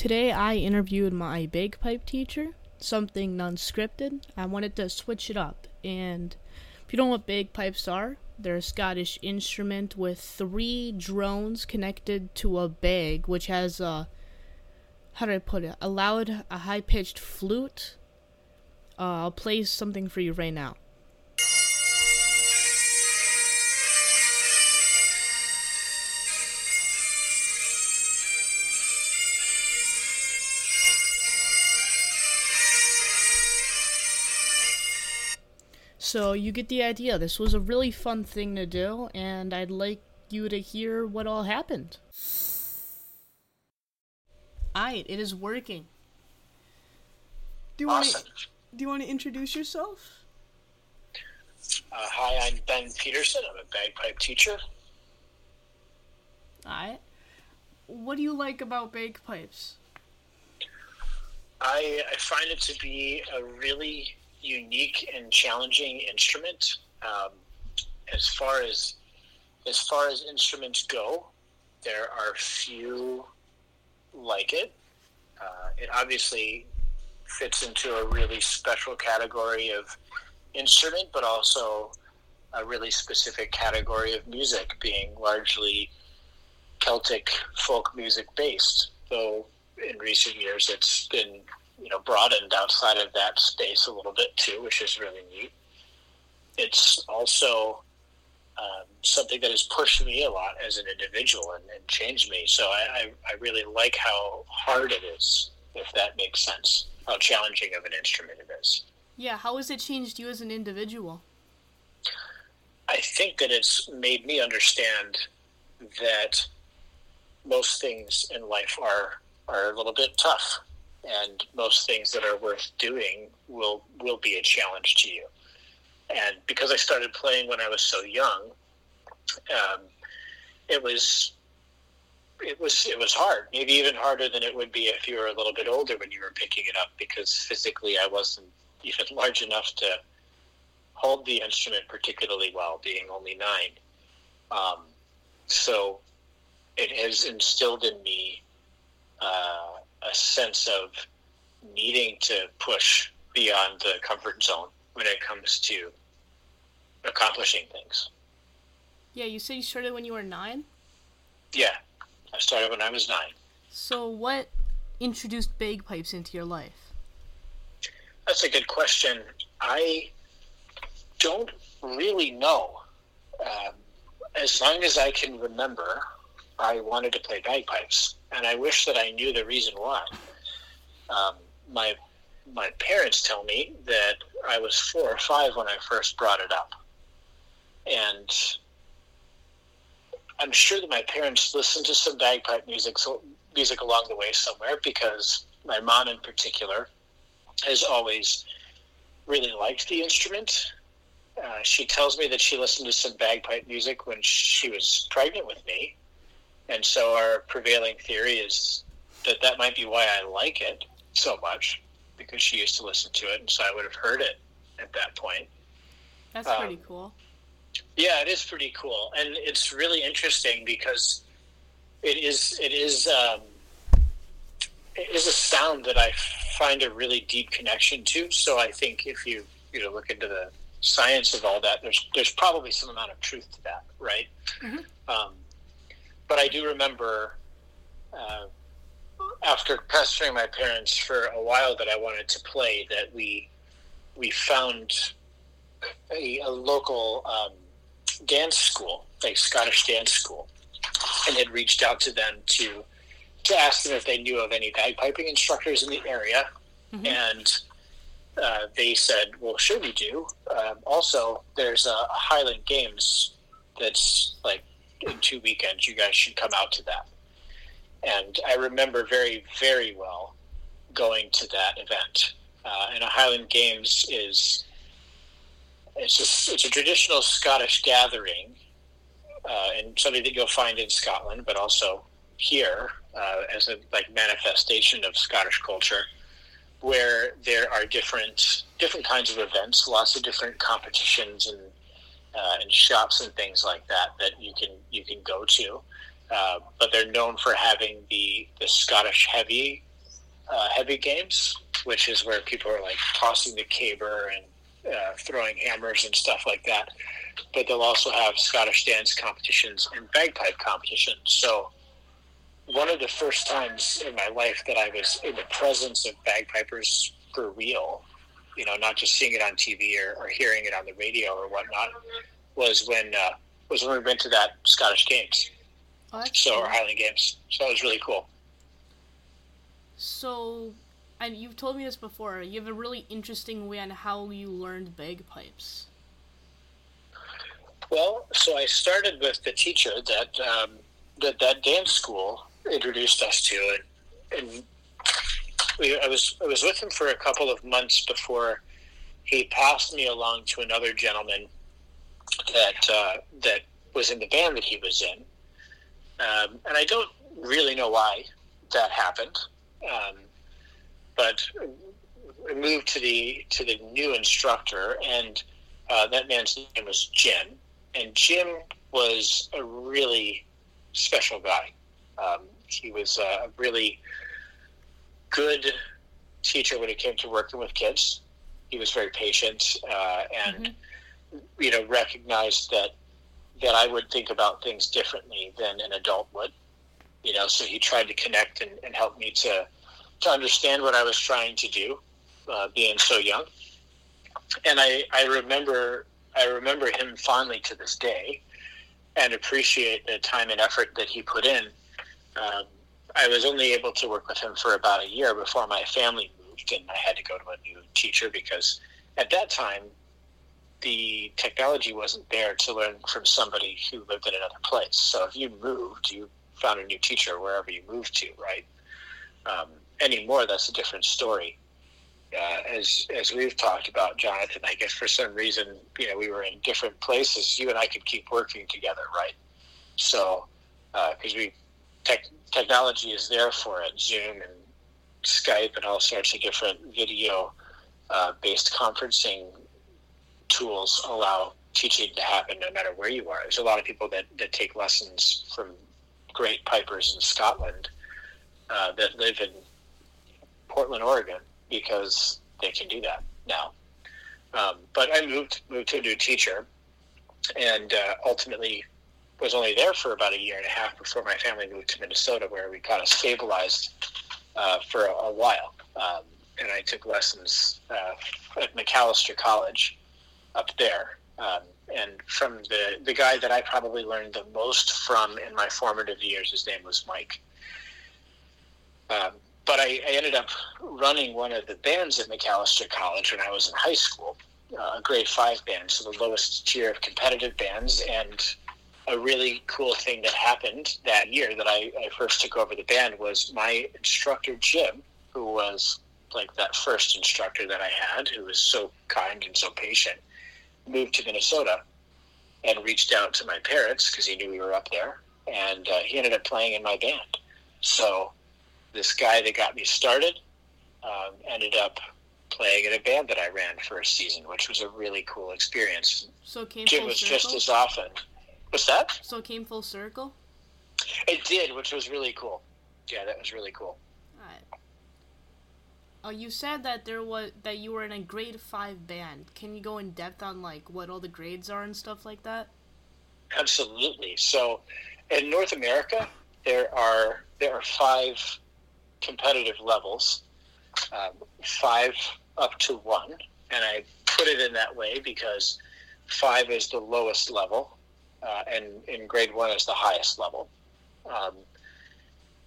Today I interviewed my bagpipe teacher, something unscripted. I wanted to switch it up. And if you don't know what bagpipes are, they're a Scottish instrument with three drones connected to a bag, which has a how do I put it? A loud, a high pitched flute. Uh, I'll play something for you right now. So you get the idea. This was a really fun thing to do, and I'd like you to hear what all happened. Alright, it is working. Do you want to do you want to introduce yourself? Uh, hi, I'm Ben Peterson. I'm a bagpipe teacher. Alright. What do you like about bagpipes? I, I find it to be a really unique and challenging instrument. Um, as far as as far as instruments go, there are few like it. Uh, it obviously fits into a really special category of instrument, but also a really specific category of music, being largely Celtic folk music based. Though in recent years it's been you know broadened outside of that space a little bit too, which is really neat. It's also um, something that has pushed me a lot as an individual and, and changed me. So I, I, I really like how hard it is, if that makes sense. How challenging of an instrument it is. Yeah, how has it changed you as an individual? I think that it's made me understand that most things in life are are a little bit tough, and most things that are worth doing will will be a challenge to you. And because I started playing when I was so young, um, it was it was it was hard. Maybe even harder than it would be if you were a little bit older when you were picking it up, because physically I wasn't even large enough to hold the instrument particularly well, being only nine. Um, so it has instilled in me uh, a sense of needing to push beyond the comfort zone when it comes to accomplishing things. Yeah, you said you started when you were nine? Yeah, I started when I was nine. So what introduced bagpipes into your life? That's a good question. I don't really know. Um, as long as I can remember, I wanted to play bagpipes, and I wish that I knew the reason why. Um, my my parents tell me that I was four or five when I first brought it up, and I'm sure that my parents listened to some bagpipe music so, music along the way somewhere because my mom in particular has always really liked the instrument. Uh, she tells me that she listened to some bagpipe music when she was pregnant with me, and so our prevailing theory is that that might be why I like it so much because she used to listen to it, and so I would have heard it at that point. That's Um, pretty cool. Yeah, it is pretty cool, and it's really interesting because it is it is um, it is a sound that I find a really deep connection to. So I think if you you know look into the science of all that, there's there's probably some amount of truth to that, right? Mhm. Um, but I do remember uh, after pestering my parents for a while that I wanted to play that we we found a, a local um, dance school, a Scottish dance school, and had reached out to them to to ask them if they knew of any bagpiping instructors in the area, Mhm. and uh, they said, "Well, sure we do." Um, also, there's a Highland Games that's like in two weekends. You guys should come out to that. And I remember very, very well going to that event. Uh, and Highland Games is it's a, it's a traditional Scottish gathering, uh, and something that you'll find in Scotland, but also here uh, as a like manifestation of Scottish culture, where there are different different kinds of events, lots of different competitions and uh, and shops and things like that that you can you can go to. Uh, but they're known for having the the Scottish heavy uh, heavy games, which is where people are like tossing the caber and uh, throwing hammers and stuff like that. But they'll also have Scottish dance competitions and bagpipe competitions. So one of the first times in my life that I was in the presence of bagpipers for real, you know, not just seeing it on TV or, or hearing it on the radio or whatnot, was when uh, was when we went to that Scottish Games, Oh, so cool. or Highland Games. So it was really cool. So, and you've told me this before. You have a really interesting way on how you learned bagpipes. Well, so I started with the teacher that um, that that dance school introduced us to, and, and we, I was I was with him for a couple of months before he passed me along to another gentleman that uh, that was in the band that he was in, um, and I don't really know why that happened, um, but I moved to the to the new instructor, and uh, that man's name was Jim, and Jim was a really special guy. Um, he was a really good teacher when it came to working with kids. He was very patient uh, and you know recognized that that I would think about things differently than an adult would. You know, so he tried to connect and, and help me to to understand what I was trying to do, uh, being so young. And I, I remember I remember him fondly to this day, and appreciate the time and effort that he put in. Um, I was only able to work with him for about a year before my family moved, and I had to go to a new teacher because at that time the technology wasn't there to learn from somebody who lived in another place. So if you moved, you found a new teacher wherever you moved to, right? Um, anymore, that's a different story. Uh, as as we've talked about, Jonathan, I guess for some reason, you know, we were in different places. You and I could keep working together, right? So, because we tech, technology is there for it, Zoom and Skype and all sorts of different video uh, based conferencing tools allow teaching to happen no matter where you are. There's a lot of people that, that take lessons from great pipers in Scotland uh, that live in Portland, Oregon, because they can do that now. Um, but I moved moved to a new teacher, and uh, ultimately was only there for about a year and a half before my family moved to Minnesota, where we kind of stabilized uh, for a, a while. Um, and I took lessons uh, at Macalester College up there. Um, and from the, the guy that I probably learned the most from in my formative years, his name was Mike. Um, but I, I ended up running one of the bands at Macalester College when I was in high school, uh, a grade five band, so the lowest tier of competitive bands. And a really cool thing that happened that year that I, I first took over the band was my instructor, Jim, who was like that first instructor that I had, who was so kind and so patient, moved to Minnesota and reached out to my parents because he knew we were up there. And uh, he ended up playing in my band. So this guy that got me started um, ended up playing in a band that I ran for a season, which was a really cool experience. So Jim was circle. just as often. What's that? so it came full circle. It did, which was really cool. Yeah, that was really cool. Alright. Oh, you said that there was that you were in a grade five band. Can you go in depth on like what all the grades are and stuff like that? Absolutely. So, in North America, there are there are five competitive levels, um, five up to one, and I put it in that way because five is the lowest level, uh, and in grade one is the highest level. Um,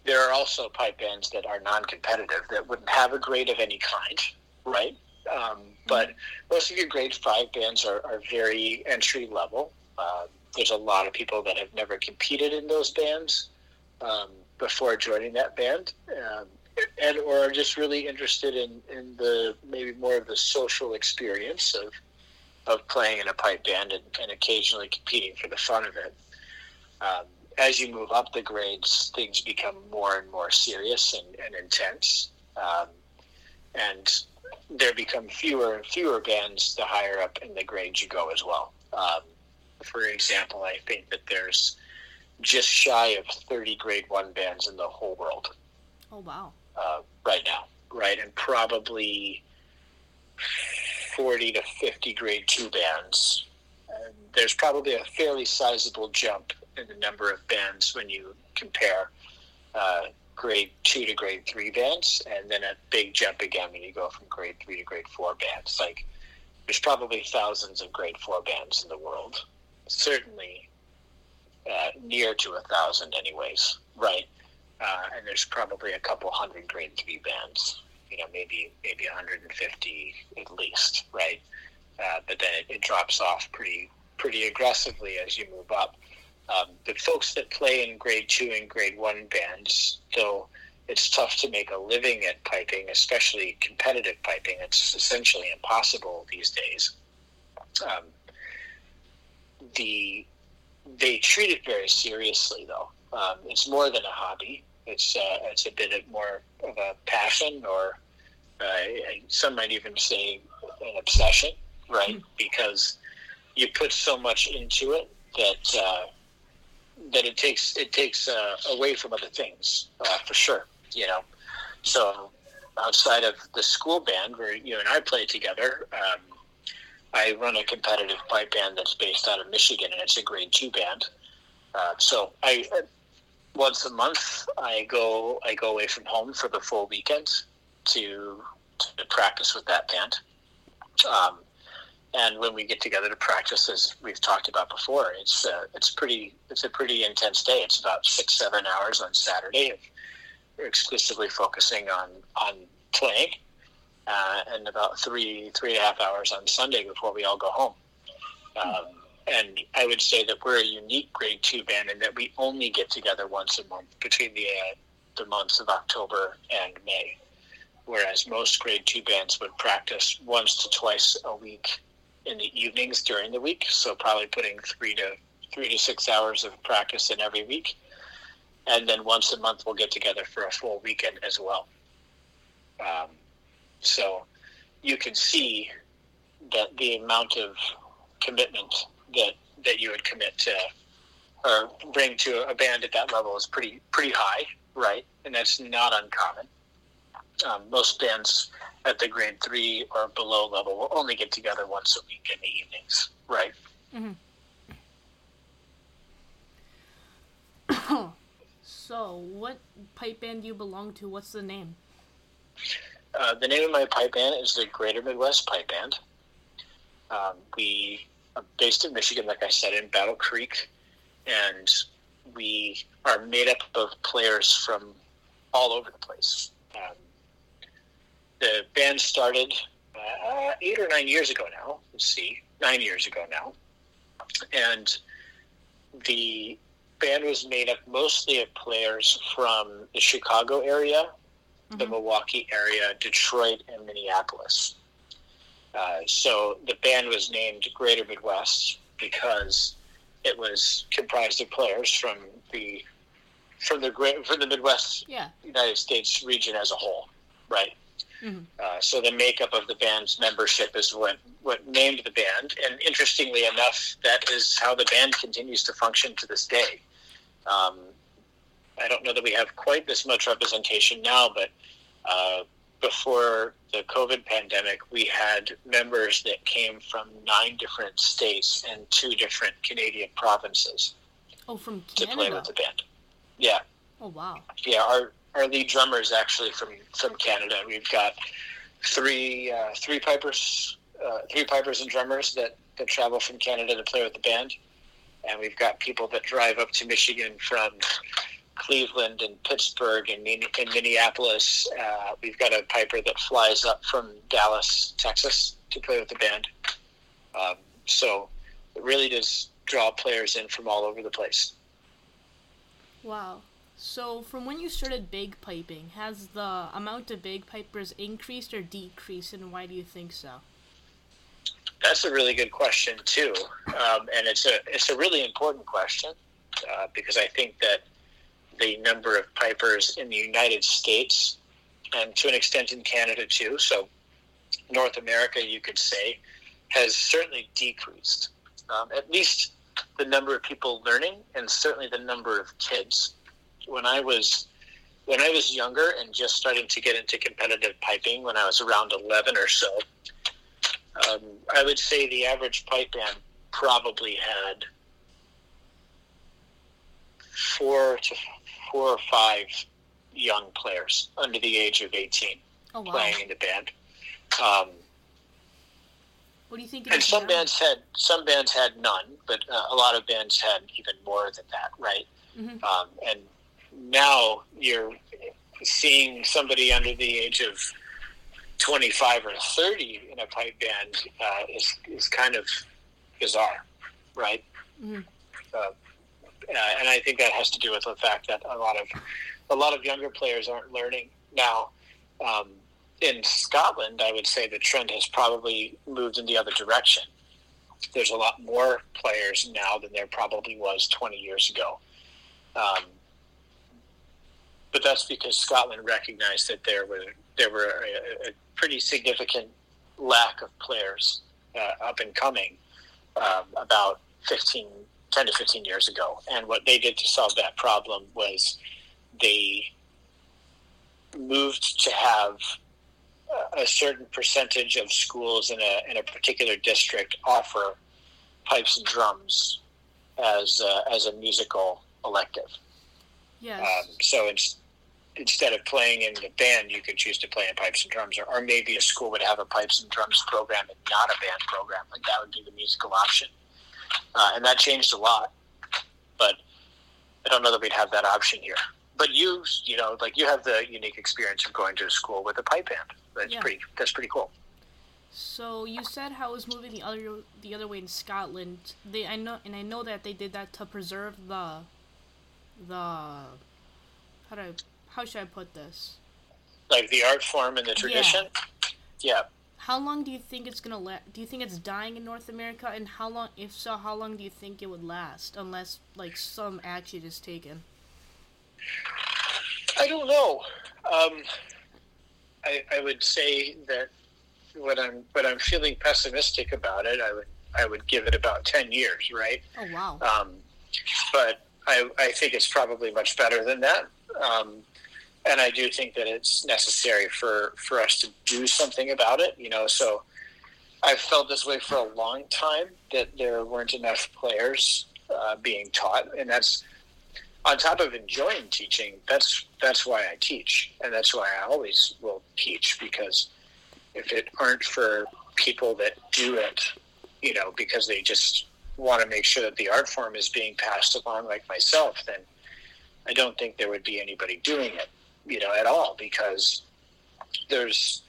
there are also pipe bands that are non-competitive that wouldn't have a grade of any kind, right? Um, but most of your grade five bands are, are very entry level. Uh, there's a lot of people that have never competed in those bands um, before joining that band, um, and or are just really interested in, in the maybe more of the social experience of of playing in a pipe band and, and occasionally competing for the fun of it. Um, as you move up the grades, things become more and more serious and, and intense. Um, and there become fewer and fewer bands the higher up in the grades you go as well. Um, for example, I think that there's just shy of 30 grade one bands in the whole world Oh wow. uh, right now. right, and probably forty to fifty grade two bands. And there's probably a fairly sizable jump in the number of bands when you compare uh, grade two to grade three bands, and then a big jump again when you go from grade three to grade four bands. Like there's probably thousands of grade four bands in the world. Certainly uh, near to a thousand, anyways, right? Uh, and there's probably a couple hundred grade three bands. You know, maybe maybe 150 at least, right? Uh, but then it, it drops off pretty pretty aggressively as you move up. Um, the folks that play in grade two and grade one bands, though it's tough to make a living at piping, especially competitive piping. It's essentially impossible these days. Um, the they treat it very seriously, though. Um, it's more than a hobby. It's uh, it's a bit of more of a passion, or uh, some might even say an obsession, right? Mm-hmm. Because you put so much into it that uh, that it takes it takes uh, away from other things uh, for sure. You know, so outside of the school band where you and I play together, um, I run a competitive pipe band that's based out of Michigan, and it's a grade two band. Uh, so I once a month I go I go away from home for the full weekend to to practice with that band. Um, and when we get together to practice, as we've talked about before, it's uh, it's pretty it's a pretty intense day. It's about six seven hours on Saturday. We're exclusively focusing on on playing, uh, and about three three and a half hours on Sunday before we all go home. Um, and I would say that we're a unique grade two band in that we only get together once a month between the uh, the months of October and May, whereas most grade two bands would practice once to twice a week in the evenings during the week. So probably putting three to three to six hours of practice in every week, and then once a month we'll get together for a full weekend as well. Um, so you can see that the amount of commitment that that you would commit to or bring to a band at that level is pretty pretty high, right? And that's not uncommon. Um, most bands at the grade three or below level will only get together once a week in the evenings, right? Mm-hmm. so, what pipe band do you belong to? What's the name? Uh, the name of my pipe band is the Greater Midwest Pipe Band. Um, we are based in Michigan, like I said, in Battle Creek, and we are made up of players from all over the place. Um, the band started uh, eight or nine years ago now. Let's see, nine years ago now, and the band was made up mostly of players from the Chicago area, mm-hmm. the Milwaukee area, Detroit, and Minneapolis. Uh, so the band was named Greater Midwest because it was comprised of players from the from the great from the Midwest yeah. United States region as a whole, right? Mm-hmm. Uh, so the makeup of the band's membership is what what named the band, and interestingly enough, that is how the band continues to function to this day. Um, I don't know that we have quite this much representation now, but uh, before the COVID pandemic, we had members that came from nine different states and two different Canadian provinces. Oh, from Canada. To play with the band. Yeah. Oh wow. Yeah, our our lead drummer is actually from from Canada. We've got three uh, three pipers, uh, three pipers and drummers that that travel from Canada to play with the band, and we've got people that drive up to Michigan from Cleveland and Pittsburgh and, in Minneapolis. Uh, we've got a piper that flies up from Dallas, Texas, to play with the band. Um, so it really does draw players in from all over the place. Wow. So from when you started bagpiping, has the amount of bagpipers increased or decreased, and why do you think so? That's a really good question too, um, and it's a it's a really important question uh, because I think that the number of pipers in the United States and to an extent in Canada too. So, North America, you could say, has certainly decreased. Um, at least the number of people learning, and certainly the number of kids. When I was when I was younger and just starting to get into competitive piping, when I was around 11 or so, um, I would say the average pipe band probably had four to four or five young players under the age of 18 Oh wow. playing in the band. Um, What do you think? and some now? bands had some bands had none, but uh, a lot of bands had even more than that, right? Mhm. Um, and now you're seeing somebody under the age of 25 or 30 in a pipe band uh, is is kind of bizarre, right? Mhm. Uh, uh, and I think that has to do with the fact that a lot of a lot of younger players aren't learning now. Um, in Scotland, I would say the trend has probably moved in the other direction. There's a lot more players now than there probably was 20 years ago. Um, but that's because Scotland recognized that there were there were a, a pretty significant lack of players uh, up and coming um, about 15, 10 to 15 years ago. And what they did to solve that problem was they moved to have a- a certain percentage of schools in a, in a particular district offer pipes and drums as, uh, as a musical elective. Yes. Um, so it's, instead of playing in the band, you could choose to play in pipes and drums, or, or maybe a school would have a pipes and drums program and not a band program. Like that would be the musical option, uh, and that changed a lot. But I don't know that we'd have that option here. But you, you know, like you have the unique experience of going to a school with a pipe band. That's Yeah. pretty. That's pretty cool. So you said how it was moving the other the other way in Scotland. They I know and I know that they did that to preserve the the how do I, how should I put this? Like the art form and the tradition. Yeah. How long do you think it's gonna last? Do you think it's dying in North America? And how long, if so, how long do you think it would last? Unless like some action is taken. I don't know. Um, I, I would say that when I'm when I'm feeling pessimistic about it, I would I would give it about ten years, right? Oh wow. Um, but I, I think it's probably much better than that. Um, and I do think that it's necessary for, for us to do something about it, you know. So I've felt this way for a long time that there weren't enough players uh, being taught, and that's on top of enjoying teaching. That's that's why I teach, and that's why I always will teach because if it aren't for people that do it, you know, because they just want to make sure that the art form is being passed along like myself, then I don't think there would be anybody doing it, you know, at all because there's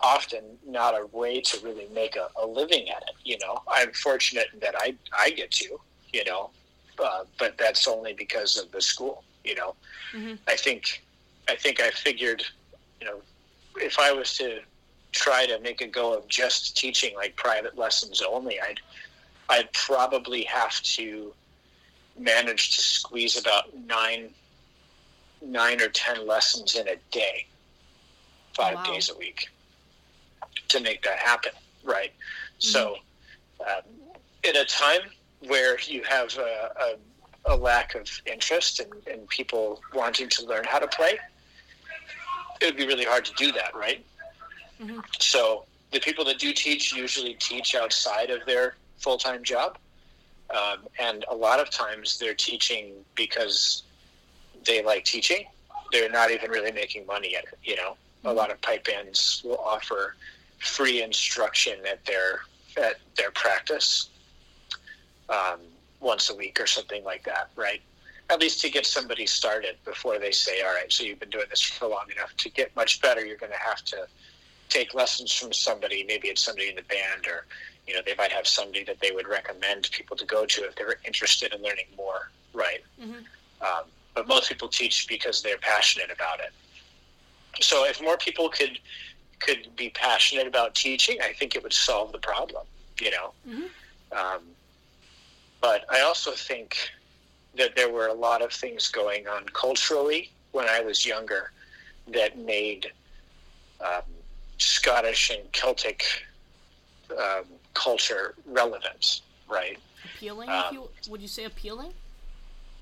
often not a way to really make a, a living at it. You know, I'm fortunate that I, I get to, you know, uh, but that's only because of the school, you know, Mhm. I think, I think I figured, you know, if I was to try to make a go of just teaching like private lessons only, I'd, I'd probably have to manage to squeeze about nine, nine or ten lessons in a day, five Wow. days a week, to make that happen. Right. So, um, in a time where you have a, a, a lack of interest and, and people wanting to learn how to play, it would be really hard to do that, right? Mhm. So the people that do teach usually teach outside of their full time job. Um, and a lot of times they're teaching because they like teaching. They're not even really making money at it. You know, a lot of pipe bands will offer free instruction at their at their practice um, once a week or something like that, right? At least to get somebody started before they say, "All right, so you've been doing this for long enough. To get much better, you're going to have to take lessons from somebody. Maybe it's somebody in the band, or you know, they might have somebody that they would recommend people to go to if they're interested in learning more, right? Mhm. Um, but most people teach because they're passionate about it. So if more people could could be passionate about teaching, I think it would solve the problem. You know. Mhm. Um, but I also think that there were a lot of things going on culturally when I was younger that made um, Scottish and Celtic um, culture relevant, right? Appealing? Um, if you would you say appealing?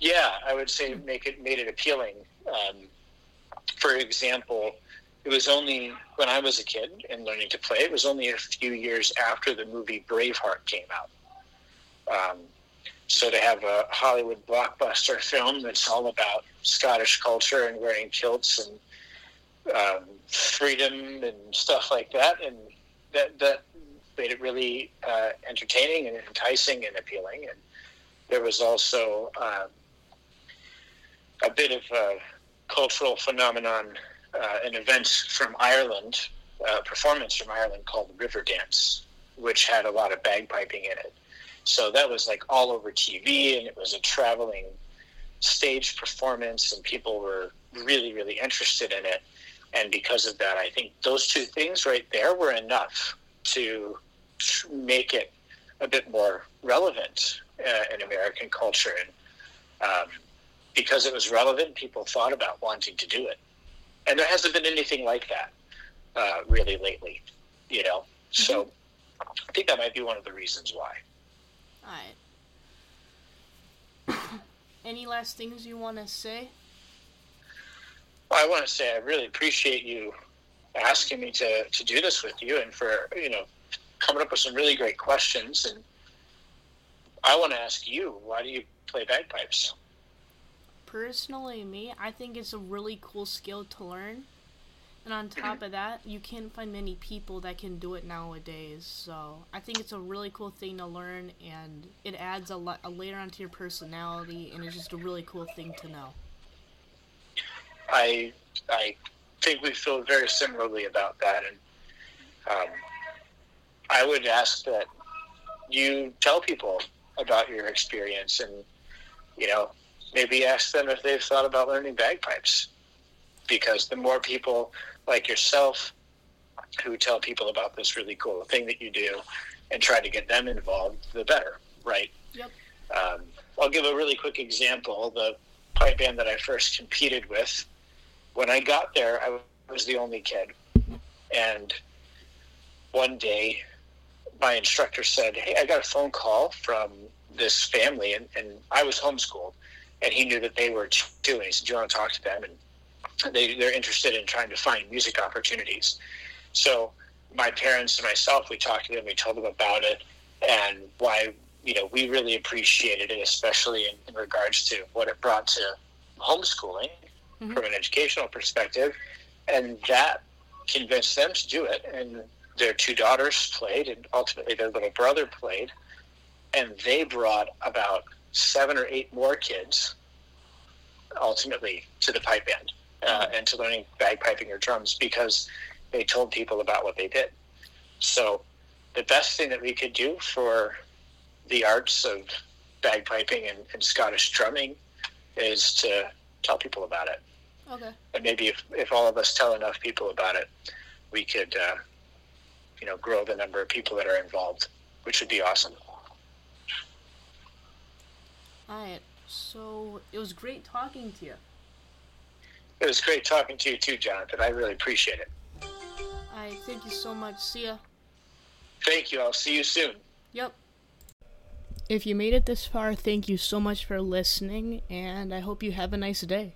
Yeah, I would say make it made it appealing. Um, for example, it was only when I was a kid and learning to play. It was only a few years after the movie Braveheart came out. Um, so to have a Hollywood blockbuster film that's all about Scottish culture and wearing kilts and um, freedom and stuff like that, and that that made it really uh, entertaining and enticing and appealing. And there was also uh, a bit of a cultural phenomenon, uh, an event from Ireland, a performance from Ireland called River Dance, which had a lot of bagpiping in it. So that was like all over TV, and it was a traveling stage performance, and people were really, really interested in it. And because of that, I think those two things right there were enough to make it a bit more relevant uh, in American culture. And um, because it was relevant, people thought about wanting to do it. And there hasn't been anything like that uh, really lately, you know. So Mm-hmm. I think that might be one of the reasons why. Alright. Any last things you want to say? Well, I want to say I really appreciate you asking me to, to do this with you and for, you know, coming up with some really great questions. And I want to ask you, why do you play bagpipes? Personally, me, I think it's a really cool skill to learn. And on top of that, you can't find many people that can do it nowadays. So I think it's a really cool thing to learn, and it adds a, lo- a layer onto your personality, and it's just a really cool thing to know. I I think we feel very similarly about that, and um, I would ask that you tell people about your experience, and you know maybe ask them if they've thought about learning bagpipes, because the more people like yourself who tell people about this really cool thing that you do and try to get them involved, the better, right? Yep. Um, I'll give a really quick example. The pipe band that I first competed with, when I got there, I was the only kid. And one day, my instructor said, Hey, I got a phone call from this family, and, and I was homeschooled. And he knew that they were too. And he said, Do you want to talk to them? And they, they're interested in trying to find music opportunities. So my parents and myself, we talked to them, we told them about it, and why you know we really appreciated it, especially in, in regards to what it brought to homeschooling Mhm. from an educational perspective, and that convinced them to do it. And their two daughters played, and ultimately their little brother played, and they brought about seven or eight more kids ultimately to the pipe band uh, and to learning bagpiping or drums because they told people about what they did. So the best thing that we could do for the arts of bagpiping and, and Scottish drumming is to tell people about it. Okay. And maybe if, if all of us tell enough people about it, we could, uh, you know, grow the number of people that are involved, which would be awesome. Alright. So it was great talking to you. It was great talking to you too, Jonathan. I really appreciate it. Alright. Thank you so much. See ya. Thank you. I'll see you soon. Yep. If you made it this far, thank you so much for listening, and I hope you have a nice day.